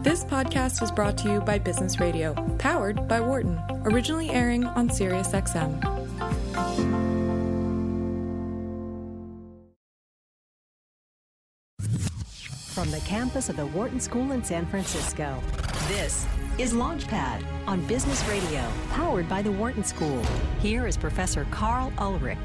This podcast was brought to you by Business Radio, powered by Wharton, originally airing on SiriusXM. From the campus of the Wharton School in San Francisco, this is Launchpad on Business Radio, powered by the Wharton School. Here is Professor Karl Ulrich.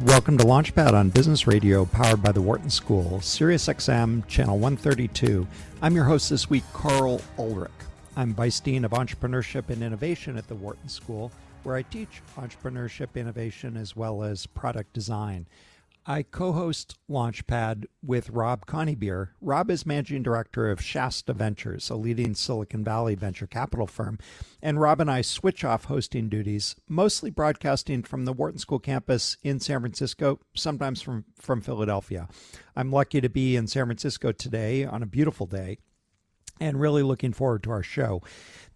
Welcome to Launchpad on Business Radio, powered by the Wharton School, SiriusXM, Channel 132. I'm your host this week, Karl Ulrich. I'm Vice Dean of Entrepreneurship and Innovation at the Wharton School, where I teach entrepreneurship innovation as well as product design. I co host Launchpad with Rob Conybeare. Rob is managing director of Shasta Ventures, a leading Silicon Valley venture capital firm. And Rob and I switch off hosting duties, mostly broadcasting from the Wharton School campus in San Francisco, sometimes from, from Philadelphia. I'm lucky to be in San Francisco today on a beautiful day and really looking forward to our show.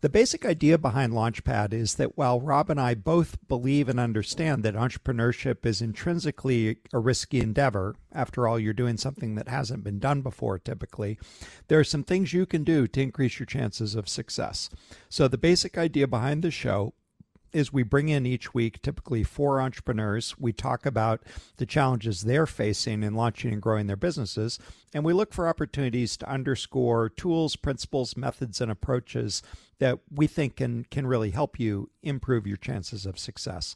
The basic idea behind Launchpad is that while Rob and I both believe and understand that entrepreneurship is intrinsically a risky endeavor, after all, you're doing something that hasn't been done before typically, there are some things you can do to increase your chances of success. So, the basic idea behind the show is we bring in each week typically four entrepreneurs. We talk about the challenges they're facing in launching and growing their businesses, and we look for opportunities to underscore tools, principles, methods, and approaches that we think can can really help you improve your chances of success.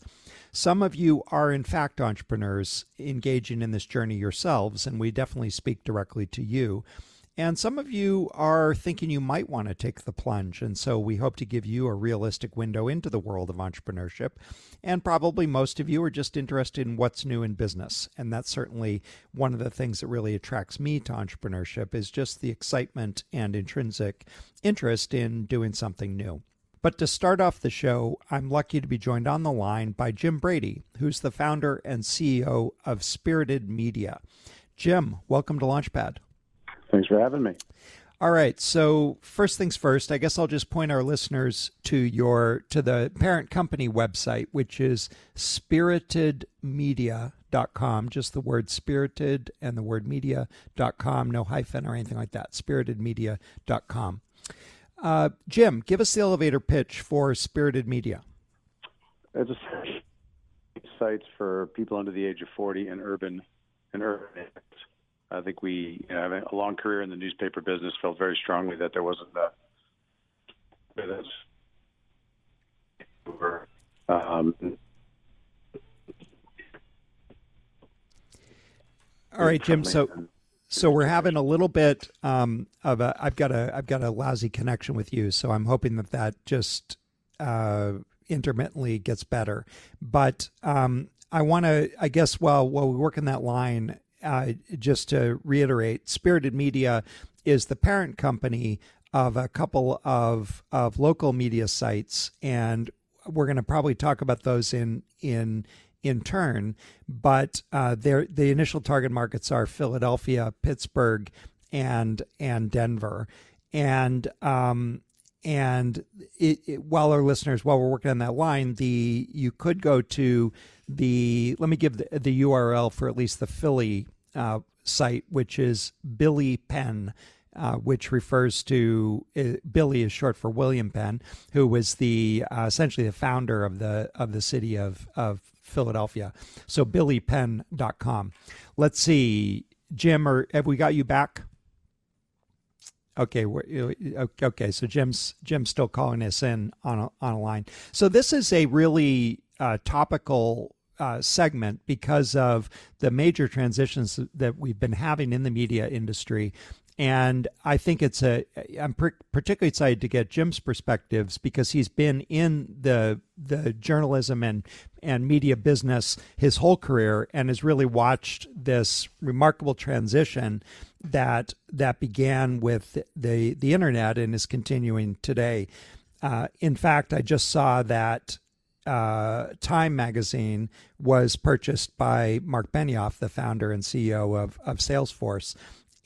Some of you are in fact entrepreneurs engaging in this journey yourselves, and we definitely speak directly to you. And some of you are thinking you might want to take the plunge. And so we hope to give you a realistic window into the world of entrepreneurship. And probably most of you are just interested in what's new in business. And that's certainly one of the things that really attracts me to entrepreneurship is just the excitement and intrinsic interest in doing something new. But to start off the show, I'm lucky to be joined on the line by Jim Brady, who's the founder and CEO of Spirited Media. Jim, welcome to Launchpad. Thanks for having me. All right. So first things first, I guess I'll just point our listeners to your to the parent company website, which is spiritedmedia.com. Just the word spirited and the word media.com, no hyphen or anything like that. Spiritedmedia.com. Uh, Jim, give us the elevator pitch for Spirited Media. It's a sites for people under the age of 40 in urban and urban I think we, you know, having a long career in the newspaper business, felt very strongly that there wasn't a that's um, all right, Jim. So, so we're having a little bit um, of a. I've got a. I've got a lousy connection with you, so I'm hoping that that just uh, intermittently gets better. But um, I want to. I guess while while we work in that line, uh, just to reiterate, Spirited Media is the parent company of a couple of of local media sites, and we're going to probably talk about those in in in turn. But uh, the initial target markets are Philadelphia, Pittsburgh, and and Denver, and um, and it, it, while our listeners, while we're working on that line, the you could go to the let me give the, the URL for at least the Philly uh, site, which is Billy Penn. Uh, which refers to uh, Billy is short for William Penn, who was the uh, essentially the founder of the of the city of of Philadelphia. So billypenn.com. Let's see, Jim, or have we got you back? Okay, okay. So Jim's Jim's still calling us in on a, on a line. So this is a really uh, topical uh, segment because of the major transitions that we've been having in the media industry. And I think it's a. I'm particularly excited to get Jim's perspectives because he's been in the the journalism and and media business his whole career and has really watched this remarkable transition that that began with the the internet and is continuing today. Uh, in fact, I just saw that uh, Time magazine was purchased by Mark Benioff, the founder and CEO of, of Salesforce.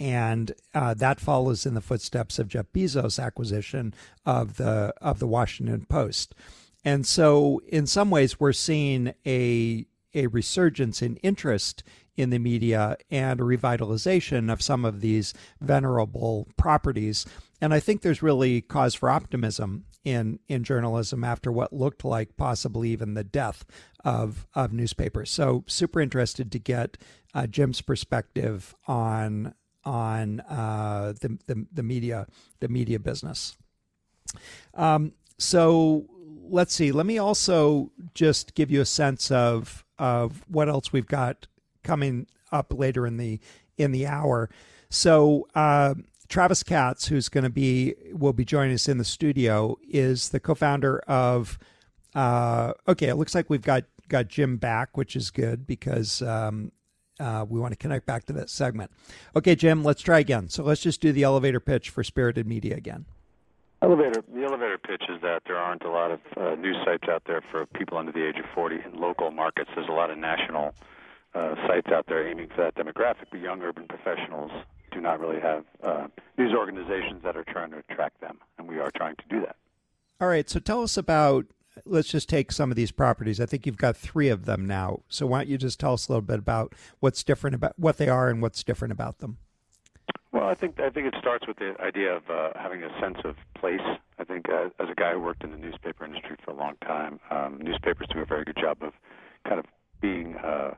And uh, that follows in the footsteps of Jeff Bezos' acquisition of the of the Washington Post. And so, in some ways, we're seeing a a resurgence in interest in the media and a revitalization of some of these venerable properties. And I think there's really cause for optimism in in journalism after what looked like possibly even the death of of newspapers. So super interested to get uh, Jim's perspective on on uh, the, the the media the media business. Um, so let's see. Let me also just give you a sense of of what else we've got coming up later in the in the hour. So uh, Travis Katz, who's going to be will be joining us in the studio, is the co-founder of. Uh, okay, it looks like we've got got Jim back, which is good because um, uh, we want to connect back to that segment. Okay, Jim, let's try again. So let's just do the elevator pitch for Spirited Media again. Elevator. The elevator pitch is that there aren't a lot of uh, news sites out there for people under the age of 40 in local markets. There's a lot of national uh, sites out there aiming for that demographic, but young urban professionals do not really have uh, news organizations that are trying to attract them, and we are trying to do that. All right. So tell us about. Let's just take some of these properties. I think you've got three of them now. So why don't you just tell us a little bit about what's different about what they are and what's different about them? Well, I think I think it starts with the idea of uh, having a sense of place. I think uh, as a guy who worked in the newspaper industry for a long time, um, newspapers do a very good job of kind of being uh,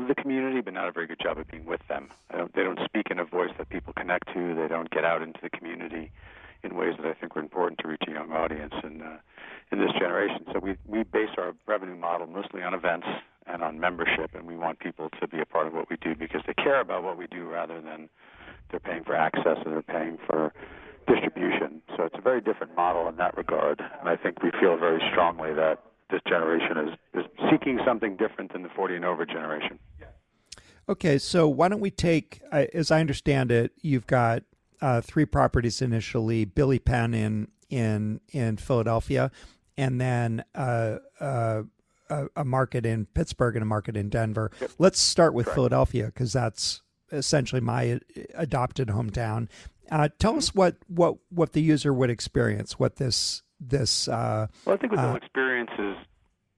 of the community, but not a very good job of being with them. Don't, they don't speak in a voice that people connect to. They don't get out into the community in ways that I think are important to reach a young audience in uh, in this generation. So we we base our revenue model mostly on events and on membership, and we want people to be a part of what we do because they care about what we do rather than they're paying for access and they're paying for distribution. So it's a very different model in that regard. And I think we feel very strongly that this generation is, is seeking something different than the 40 and over generation. Okay, so why don't we take, as I understand it, you've got uh, three properties initially: Billy Penn in in in Philadelphia, and then uh, uh, a, market in Pittsburgh and a market in Denver. Yep. Let's start with Correct. Philadelphia because that's essentially my adopted hometown. Uh, tell us what, what what the user would experience, what this this. Uh, well, I think with uh, experience is,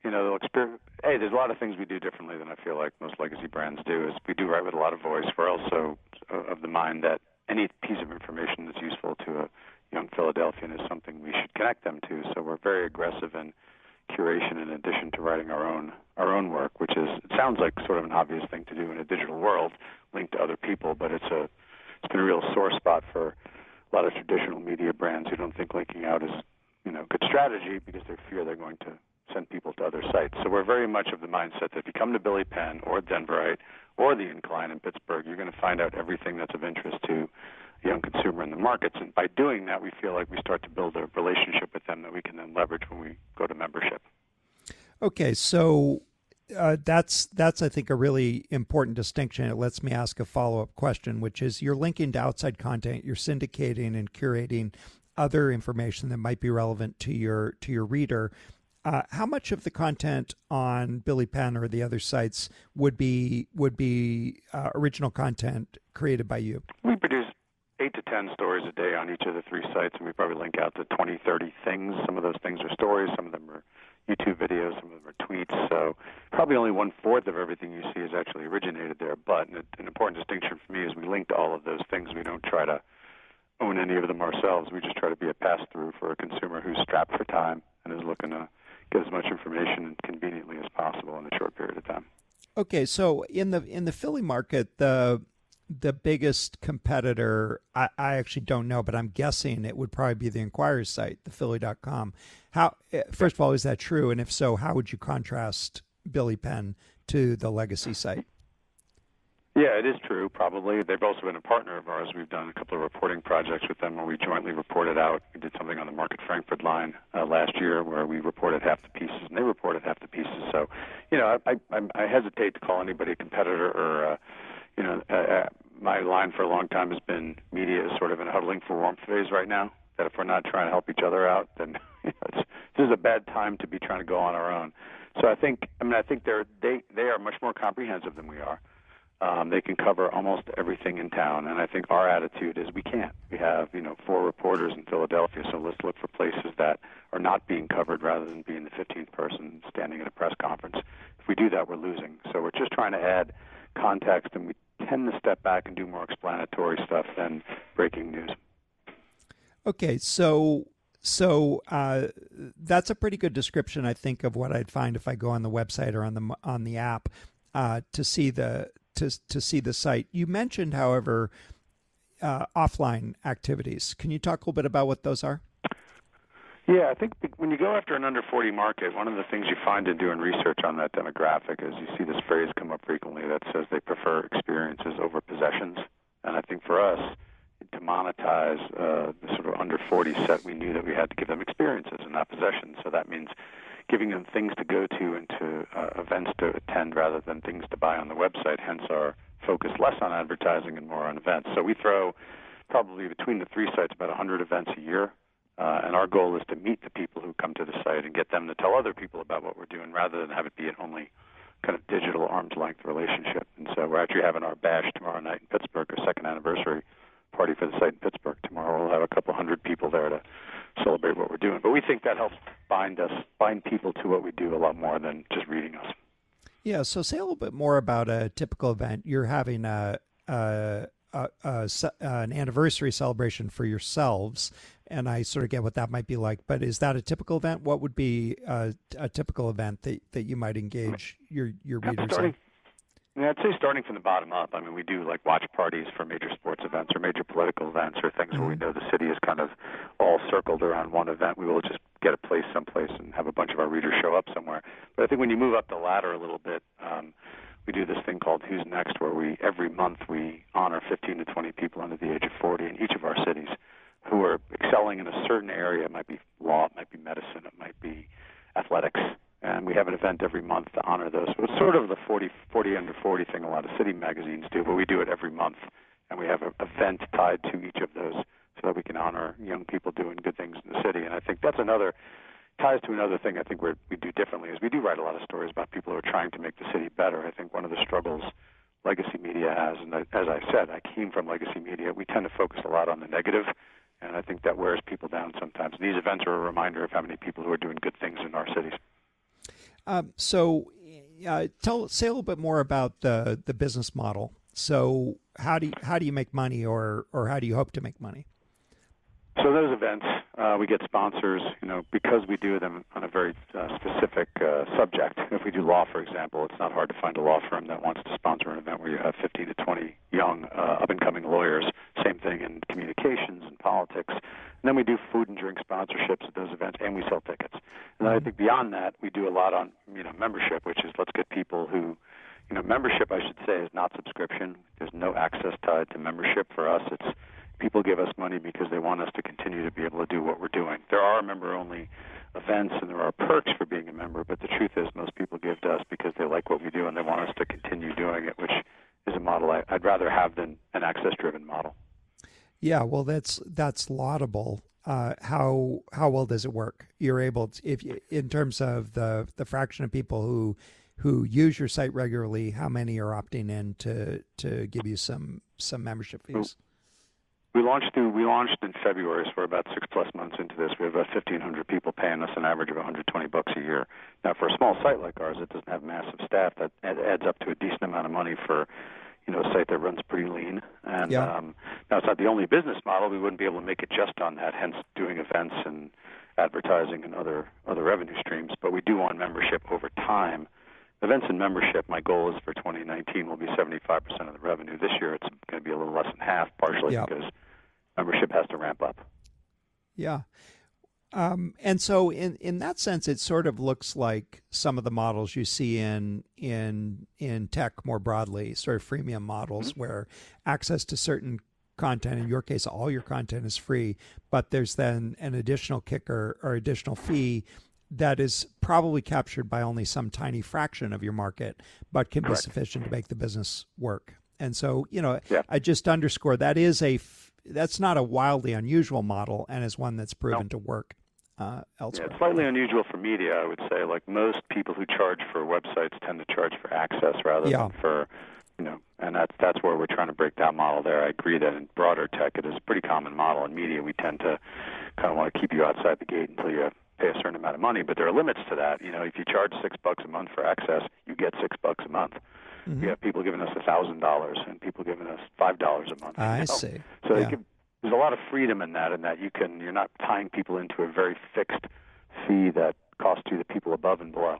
you know, they'll experience. Hey, there's a lot of things we do differently than I feel like most legacy brands do. Is we do write with a lot of voice. We're also of the mind that any piece of information that's useful to a young Philadelphian is something we should connect them to. So we're very aggressive in curation in addition to writing our own our own work, which is it sounds like sort of an obvious thing to do in a digital world, linked to other people, but it's a it's been a real sore spot for a lot of traditional media brands who don't think linking out is you know good strategy because they fear they're going to send people to other sites. So we're very much of the mindset that if you come to Billy Penn or Denverite or the Incline in Pittsburgh, you're going to find out everything that's of interest to a young consumer in the markets. And by doing that, we feel like we start to build a relationship with them that we can then leverage when we go to membership. Okay, so uh, that's that's I think a really important distinction. It lets me ask a follow up question, which is you're linking to outside content, you're syndicating and curating other information that might be relevant to your to your reader. Uh, how much of the content on Billy Penn or the other sites would be would be uh, original content created by you? We produce eight to ten stories a day on each of the three sites, and we probably link out to 20, 30 things. Some of those things are stories, some of them are YouTube videos, some of them are tweets. So probably only one fourth of everything you see is actually originated there. But an, an important distinction for me is we link to all of those things. We don't try to own any of them ourselves. We just try to be a pass through for a consumer who's strapped for time and is looking to get as much information conveniently as possible in a short period of time. Okay, so in the in the Philly market, the the biggest competitor, I, I, actually don't know, but I'm guessing it would probably be the Inquirer's site, the Philly.com. How, eh, first of all, is that true? And if so, how would you contrast Billy Penn to the legacy site? Yeah, it is true, probably. They've also been a partner of ours. We've done a couple of reporting projects with them where we jointly reported out. We did something on the Market Frankford line uh, last year where we reported half the pieces and they reported half the pieces. So, you know, I, I, I hesitate to call anybody a competitor or, uh, you know, uh, uh, my line for a long time has been media is sort of in a huddling for warmth phase right now. That if we're not trying to help each other out, then you know, it's, this is a bad time to be trying to go on our own. So I think, I mean, I think they're they they are much more comprehensive than we are. Um, they can cover almost everything in town, and I think our attitude is we can't. We have you know four reporters in Philadelphia, so let's look for places that are not being covered rather than being the 15th person standing at a press conference. If we do that, we're losing. So we're just trying to add context, and we tend to step back and do more explanatory stuff than breaking news. Okay, so so uh, that's a pretty good description, I think, of what I'd find if I go on the website or on the on the app uh, to see the to to see the site. You mentioned, however, uh, offline activities. Can you talk a little bit about what those are? Yeah, I think when you go after an under 40 market, one of the things you find in doing research on that demographic is you see this phrase come up frequently that says they prefer experiences over possessions. And I think for us, to monetize uh, the sort of under 40 set, we knew that we had to give them experiences and not possessions. So that means giving them things to go to and to uh, events to attend rather than things to buy on the website. Hence our focus less on advertising and more on events. So we throw probably between the three sites about 100 events a year. Uh, and our goal is to meet the people who come to the site and get them to tell other people about what we're doing rather than have it be an only kind of digital arm's length relationship. And so we're actually having our bash tomorrow night in Pittsburgh, our second anniversary party for the site in Pittsburgh. Tomorrow we'll have a couple hundred people there to celebrate what we're doing. But we think that helps bind us, bind people to what we do a lot more than just reading us. Yeah. So say a little bit more about a typical event. You're having a, a, a, a an anniversary celebration for yourselves, and I sort of get what that might be like. But is that a typical event? What would be a, a typical event that, that you might engage your your readers starting, in? Yeah, I'd say starting from the bottom up. I mean, we do like watch parties for major sports events or major political events or things mm-hmm. where we mm-hmm. know the city is kind of all circled around one event. We will just get a place someplace and have a bunch of our readers show up somewhere. But I think when you move up the ladder a little bit, um, we do this thing called Who's Next, where we every month we honor 15 to 20 people under the age of 40 in each of our cities who are excelling in a certain area. It might be law, it might be medicine, it might be athletics and we have an event every month to honor those. It's sort of the 40, 40 under 40 thing a lot of city magazines do, but we do it every month, and we have an event tied to each of those so that we can honor young people doing good things in the city. And I think that's another ties to another thing I think we we do differently is we do write a lot of stories about people who are trying to make the city better. I think one of the struggles legacy media has, and as I said, I came from legacy media. We tend to focus a lot on the negative, and I think that wears people down sometimes. These events are a reminder of how many people who are doing good things in our cities. Um, so, uh, tell say a little bit more about the the business model. So, how do you, how do you make money, or or how do you hope to make money? So those events, uh, we get sponsors, you know, because we do them on a very uh, specific uh, subject. If we do law, for example, it's not hard to find a law firm that wants to sponsor an event where you have 15 to 20 young, uh, up-and-coming lawyers. Same thing in communications and politics. And then we do food and drink sponsorships at those events, and we sell tickets. And I mm-hmm. think beyond that, we do a lot on, you know, membership, which is let's get people who you know, membership, I should say, is not subscription. There's no access tied to membership. For us, it's people give us money because they want us to continue to be able to do what we're doing. There are member only events and there are perks for being a member, but the truth is most people give to us because they like what we do and they want us to continue doing it, which is a model I, would rather have than an access driven model. Yeah, well, that's that's laudable. Uh, how how well does it work? You're able to, if you, in terms of the the fraction of people who who use your site regularly, how many are opting in to to give you some some membership fees? We launched through, we launched in February, so we're about six plus months into this. We have about 1,500 people paying us an average of 120 bucks a year. Now, for a small site like ours, it doesn't have massive staff. That adds up to a decent amount of money for, you know, a site that runs pretty lean. And yeah. um, now it's not the only business model. We wouldn't be able to make it just on that. Hence, doing events and advertising and other other revenue streams. But we do want membership over time. Events and membership, my goal is for 2019 will be 75% of the revenue. This year it's going to be a little less than half, partially yeah. because membership has to ramp up. Yeah. Um, and so, in, in that sense, it sort of looks like some of the models you see in in in tech more broadly, sort of freemium models, mm-hmm. where access to certain content, in your case, all your content is free, but there's then an additional kicker or additional fee that is probably captured by only some tiny fraction of your market, but can Correct. be sufficient to make the business work. And so, you know, yeah. I just underscore that is a that's not a wildly unusual model, and is one that's proven no. to work uh, elsewhere. Yeah, it's slightly unusual for media, I would say. Like most people who charge for websites tend to charge for access rather yeah. than for, you know, and that's that's where we're trying to break that model there. I agree that in broader tech it is a pretty common model. In media, we tend to kind of want to keep you outside the gate until you pay a certain amount of money, but there are limits to that. You know, if you charge six bucks a month for access, you get six bucks a month. Mm-hmm. We have people giving us a thousand dollars and people giving us five dollars a month. I you know? see. So yeah. can, there's a lot of freedom in that, in that you can you're not tying people into a very fixed fee that costs you the people above and below.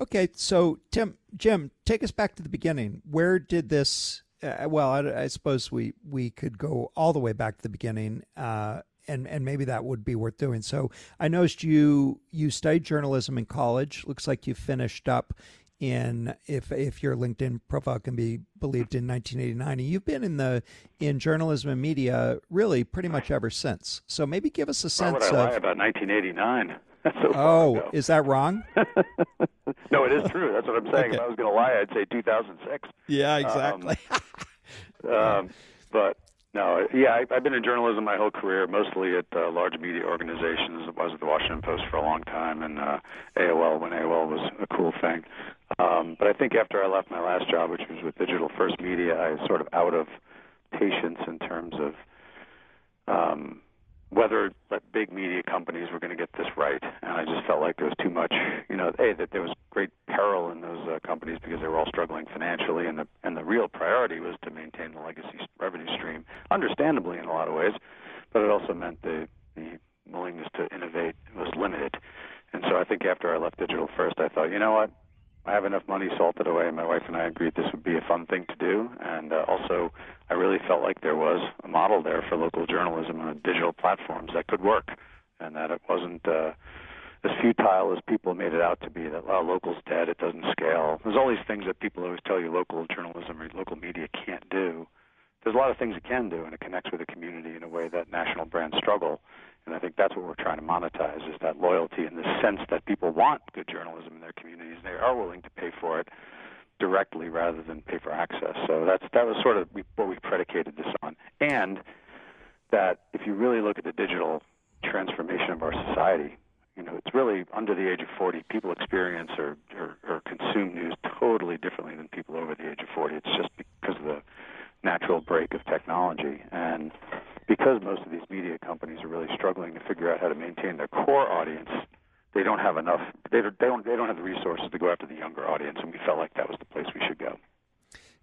Okay, so Tim, Jim, take us back to the beginning. Where did this? Uh, well, I, I, suppose we we could go all the way back to the beginning. Uh, and and maybe that would be worth doing. So I noticed you you studied journalism in college. Looks like you finished up in if if your LinkedIn profile can be believed in 1989. And you've been in the in journalism and media really pretty much ever since. So maybe give us a sense Why would I of lie about 1989. so oh, is that wrong? no, it is true. That's what I'm saying. Okay. If I was going to lie, I'd say 2006. Yeah, exactly. Um, um, but no, yeah, I, I've been in journalism my whole career, mostly at uh, large media organizations. I was at the Washington Post for a long time, and uh, AOL when AOL was a cool thing. Um, but I think after I left my last job, which was with Digital First Media, I was sort of out of patience in terms of um, whether big media companies were going to get this right. And I just felt like there was too much, you know, a that there was great peril in those uh, companies because they were all struggling financially, and the and the real priority was to maintain the legacy revenue stream, understandably in a lot of ways, but it also meant the the willingness to innovate was limited. And so I think after I left Digital First, I thought, you know what, I have enough money salted away. My wife and I agreed this would be a fun thing to do, and uh, also really felt like there was a model there for local journalism on digital platforms that could work, and that it wasn't uh, as futile as people made it out to be. That well, local's dead; it doesn't scale. There's all these things that people always tell you local journalism or local media can't do. There's a lot of things it can do, and it connects with the community in a way that national brands struggle. And I think that's what we're trying to monetize is that loyalty and the sense that people want good journalism in their communities. And they are willing to pay for it directly rather than pay for access. So that's that was sort of what we predicated this on. And that if you really look at the digital transformation of our society, you know, it's really under the age of 40, people experience or, or, or consume news totally differently than people over the age of 40. It's just because of the natural break of technology. And because most of these media companies are really struggling to figure out how to maintain their core audience, they don't have enough. They don't. They don't. They don't have the resources to go after the younger audience, and we felt like that was the place we should go.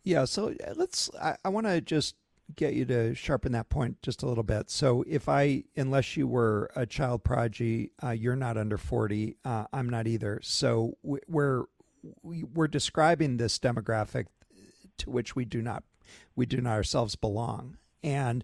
Yeah. So uh, let's. I, I want to just get you to sharpen that point just a little bit. So if I, unless you were a child prodigy, uh, you're not under forty. Uh, I'm not either. So we're we're describing this demographic to which we do not we do not ourselves belong, and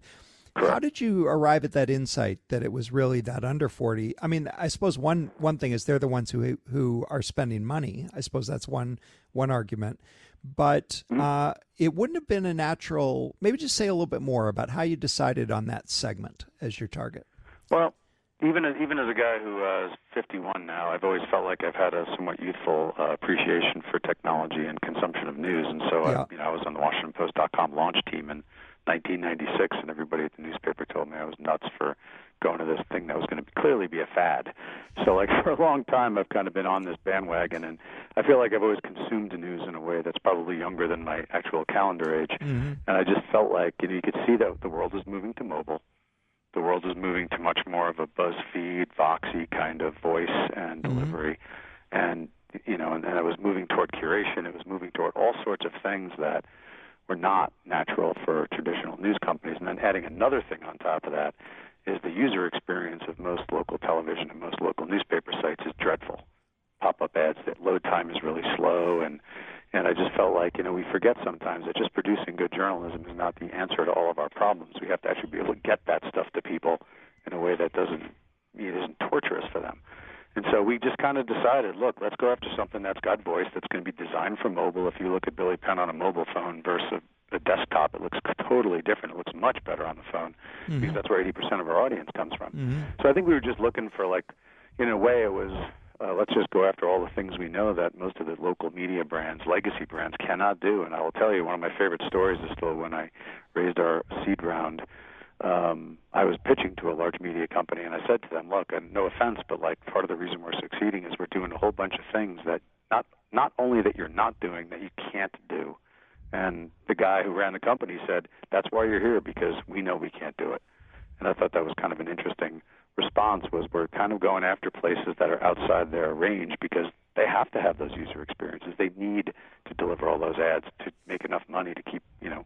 Correct. How did you arrive at that insight that it was really that under 40? I mean, I suppose one one thing is they're the ones who who are spending money. I suppose that's one one argument. But mm-hmm. uh, it wouldn't have been a natural. Maybe just say a little bit more about how you decided on that segment as your target. Well, even as, even as a guy who uh, is 51 now, I've always felt like I've had a somewhat youthful uh, appreciation for technology and consumption of news, and so yeah. I, you know, I was on the WashingtonPost.com launch team, and 1996, and everybody at the newspaper told me I was nuts for going to this thing that was going to clearly be a fad. So, like for a long time, I've kind of been on this bandwagon, and I feel like I've always consumed the news in a way that's probably younger than my actual calendar age. Mm-hmm. And I just felt like you know you could see that the world is moving to mobile. The world is moving to much more of a BuzzFeed, Voxy kind of voice and mm-hmm. delivery, and you know, and, and it was moving toward curation. It was moving toward all sorts of things that were not natural for traditional news companies. And then adding another thing on top of that is the user experience of most local television and most local newspaper sites is dreadful. Pop-up ads that load time is really slow, and and I just felt like you know we forget sometimes that just producing good journalism is not the answer to all of our problems. We have to actually be able to get that stuff to people in a way that doesn't it isn't torturous for them. And so we just kind of decided, look, let's go after something that's got voice, that's going to be designed for mobile. If you look at Billy Penn on a mobile phone versus a, desktop, it looks totally different. It looks much better on the phone mm-hmm. because that's where 80% of our audience comes from. Mm-hmm. So I think we were just looking for, like, in a way, it was uh, let's just go after all the things we know that most of the local media brands, legacy brands, cannot do. And I will tell you, one of my favorite stories is still when I raised our seed round um, I was pitching to a large media company, and I said to them, "Look, and no offense, but like part of the reason we're succeeding is we're doing a whole bunch of things that not not only that you're not doing that you can't do." And the guy who ran the company said, "That's why you're here because we know we can't do it." And I thought that was kind of an interesting response. Was we're kind of going after places that are outside their range because they have to have those user experiences. They need to deliver all those ads to make enough money to keep you know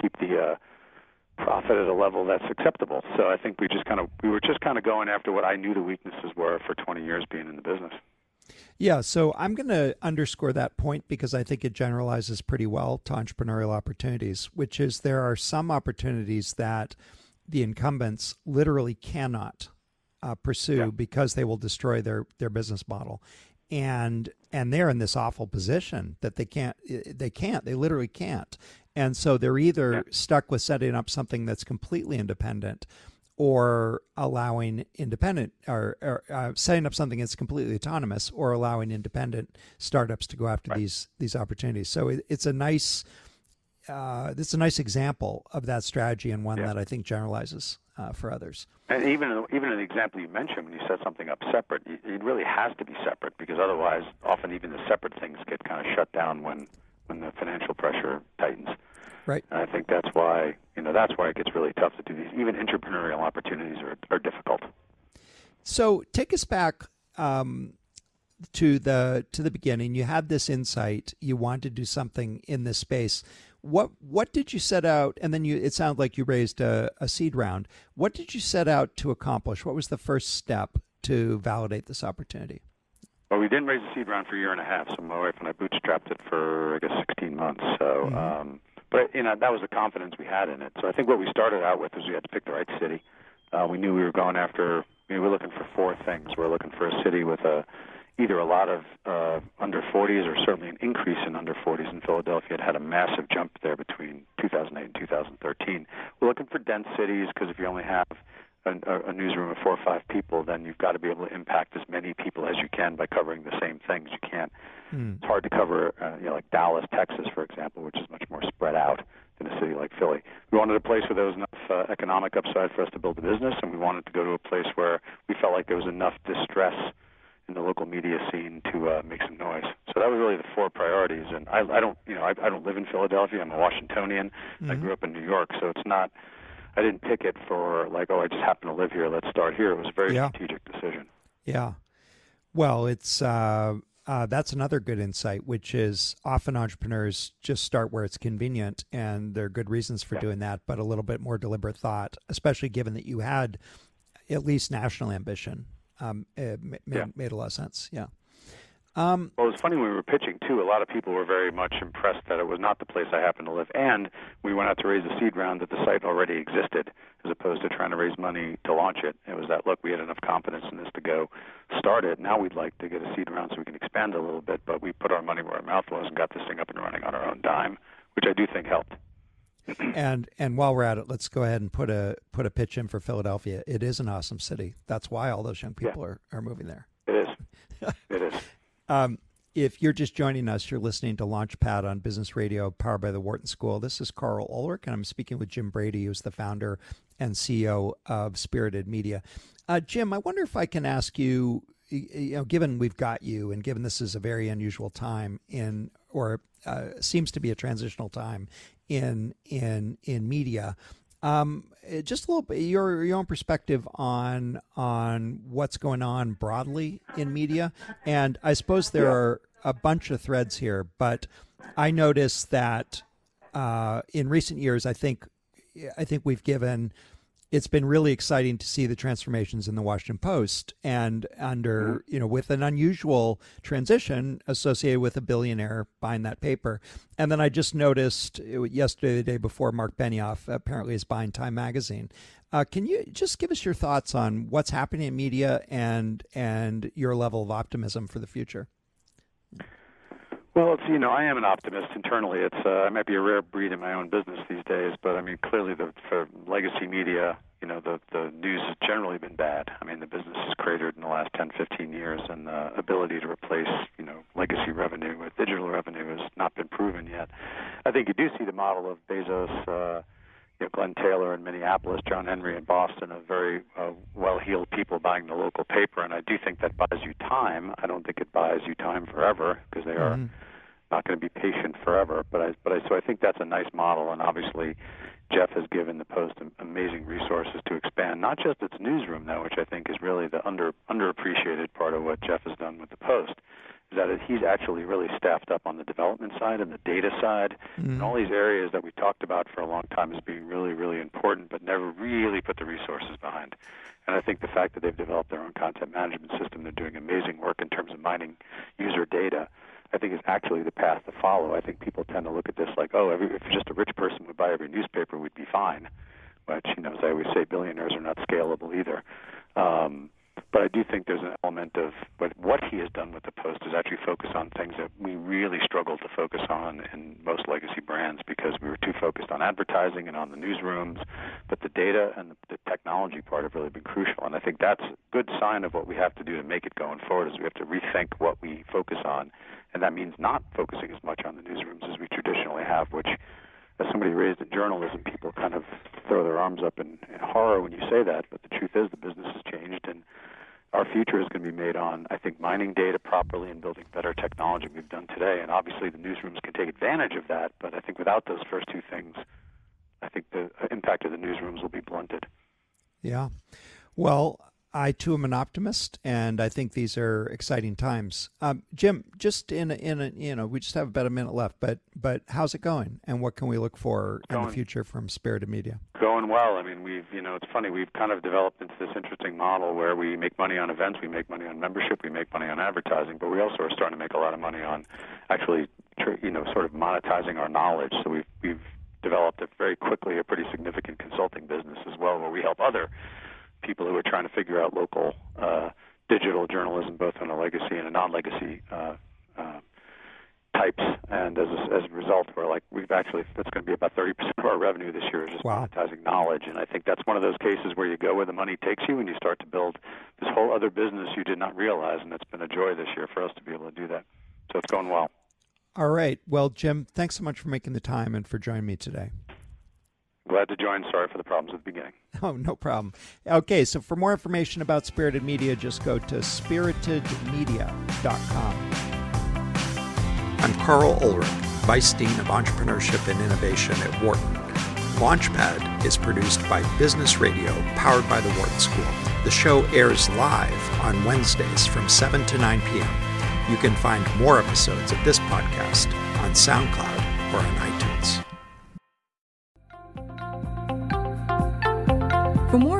keep the uh, profit at a level that's acceptable. So I think we just kind of we were just kind of going after what I knew the weaknesses were for 20 years being in the business. Yeah, so I'm going to underscore that point because I think it generalizes pretty well to entrepreneurial opportunities, which is there are some opportunities that the incumbents literally cannot uh, pursue yeah. because they will destroy their their business model, and and they're in this awful position that they can't they can't they literally can't, and so they're either yeah. stuck with setting up something that's completely independent or allowing independent or, or uh, setting up something that's completely autonomous or allowing independent startups to go after right. these these opportunities. So it, it's a nice uh, it's a nice example of that strategy and one yeah. that I think generalizes uh, for others. And even even an example you mentioned when you set something up separate, it really has to be separate because otherwise, often even the separate things get kind of shut down when when the financial pressure tightens. Right. And I think that's why you know that's why it gets really tough to do these. Even entrepreneurial opportunities are are difficult. So take us back um, to the to the beginning. You had this insight. You wanted to do something in this space. What what did you set out? And then you it sounded like you raised a, a seed round. What did you set out to accomplish? What was the first step to validate this opportunity? Well, we didn't raise a seed round for a year and a half. So my wife and I bootstrapped it for I guess 16 months. So. Mm-hmm. Um, but you know that was the confidence we had in it. So I think what we started out with was we had to pick the right city. Uh, we knew we were going after. we were looking for four things. We we're looking for a city with a either a lot of uh, under 40s or certainly an increase in under 40s in Philadelphia. It had a massive jump there between 2008 and 2013. We're looking for dense cities because if you only have a, a newsroom of four or five people, then you've got to be able to impact as many people as you can by covering the same things. You can't. Mm. It's hard to cover, uh, you know, like Dallas, Texas, for example, which is much more spread out than a city like Philly. We wanted a place where there was enough uh, economic upside for us to build a business, and we wanted to go to a place where we felt like there was enough distress in the local media scene to uh, make some noise. So that was really the four priorities. And I, I don't, you know, I, I don't live in Philadelphia. I'm a Washingtonian. Mm-hmm. I grew up in New York, so it's not I didn't pick it for like, oh, I just happen to live here. Let's start here. It was a very yeah. strategic decision. Yeah. Well, it's uh, uh, that's another good insight, which is often entrepreneurs just start where it's convenient, and there are good reasons for yeah. doing that, but a little bit more deliberate thought, especially given that you had at least national ambition. Um, it made, yeah. made a lot of sense. Yeah. Um, well, it was funny when we were pitching too. A lot of people were very much impressed that it was not the place I happened to live, and we went out to raise a seed round that the site already existed, as opposed to trying to raise money to launch it. It was that look, we had enough confidence in this to go start it. Now we'd like to get a seed round so we can expand a little bit, but we put our money where our mouth was and got this thing up and running on our own dime, which I do think helped. and and while we're at it, let's go ahead and put a put a pitch in for Philadelphia. It is an awesome city. That's why all those young people yeah. are, are moving there. It is. it is. Um, if you're just joining us, you're listening to Launchpad on Business Radio, powered by the Wharton School. This is Karl Ulrich, and I'm speaking with Jim Brady, who's the founder and CEO of Spirited Media. Uh, Jim, I wonder if I can ask you, you know, given we've got you, and given this is a very unusual time in, or uh, seems to be a transitional time in in in media. Um, just a little bit your your own perspective on on what's going on broadly in media, and I suppose there yeah. are a bunch of threads here, but I noticed that uh, in recent years, I think I think we've given it's been really exciting to see the transformations in the Washington Post and under, mm-hmm. you know, with an unusual transition associated with a billionaire buying that paper. And then I just noticed yesterday, the day before, Mark Benioff apparently is buying Time Magazine. Uh, can you just give us your thoughts on what's happening in media and and your level of optimism for the future? Well, it's you know I am an optimist internally. It's uh, I might be a rare breed in my own business these days, but I mean clearly the for legacy media, you know the the news has generally been bad. I mean the business has cratered in the last 10, 15 years, and the ability to replace you know legacy revenue with digital revenue has not been proven yet. I think you do see the model of Bezos. Uh, you know, Glenn Taylor in Minneapolis, John Henry in Boston, of very uh, well-heeled people buying the local paper, and I do think that buys you time. I don't think it buys you time forever because they are mm-hmm. not going to be patient forever. But I, but I, so I think that's a nice model, and obviously, Jeff has given the Post amazing resources to expand not just its newsroom, though, which I think is really the under underappreciated part of what Jeff has done with the Post that he's actually really staffed up on the development side and the data side mm-hmm. and all these areas that we talked about for a long time as being really, really important, but never really put the resources behind. And I think the fact that they've developed their own content management system, they're doing amazing work in terms of mining user data. I think is actually the path to follow. I think people tend to look at this like, oh, every, if just a rich person would buy every newspaper, we'd be fine. But you know, as I always say, billionaires are not scalable either. Um, but I do think there's an element of what what he has done with the Post is actually focus on things that we really struggled to focus on in most legacy brands because we were too focused on advertising and on the newsrooms. But the data and the, the technology part have really been crucial, and I think that's a good sign of what we have to do to make it going forward. Is we have to rethink what we focus on, and that means not focusing as much on the newsrooms as we traditionally have, which as somebody raised in journalism, people kind of throw their arms up in, in horror when you say that. But the truth is, the business has changed, and our future is going to be made on, I think, mining data properly and building better technology we've done today. And obviously, the newsrooms can take advantage of that. But I think without those first two things, I think the impact of the newsrooms will be blunted. Yeah. Well, I too am an optimist, and I think these are exciting times. Um, Jim, just in a, in a, you know, we just have about a minute left, but but how's it going, and what can we look for going, in the future from Spirited Media? Going well. I mean, we've you know, it's funny. We've kind of developed into this interesting model where we make money on events, we make money on membership, we make money on advertising, but we also are starting to make a lot of money on actually, you know, sort of monetizing our knowledge. So we've we've developed a very quickly a pretty significant consulting business as well, where we help other people who are trying to figure out local uh, digital journalism, both on a legacy and a non-legacy uh, uh, types. And as a, as a result, we're like we've actually that's going to be about 30% of our revenue this year is just wow. monetizing knowledge. And I think that's one of those cases where you go where the money takes you, and you start to build this whole other business you did not realize. And it's been a joy this year for us to be able to do that. So it's going well. All right. Well, Jim, thanks so much for making the time and for joining me today. Glad to join. Sorry for the problems at the beginning. Oh, no problem. Okay, so for more information about Spirited Media, just go to spiritedmedia.com. I'm Karl Ulrich, Vice Dean of Entrepreneurship and Innovation at Wharton. Launchpad is produced by Business Radio, powered by the Wharton School. The show airs live on Wednesdays from 7 to 9 p.m. You can find more episodes of this podcast on SoundCloud or on iTunes.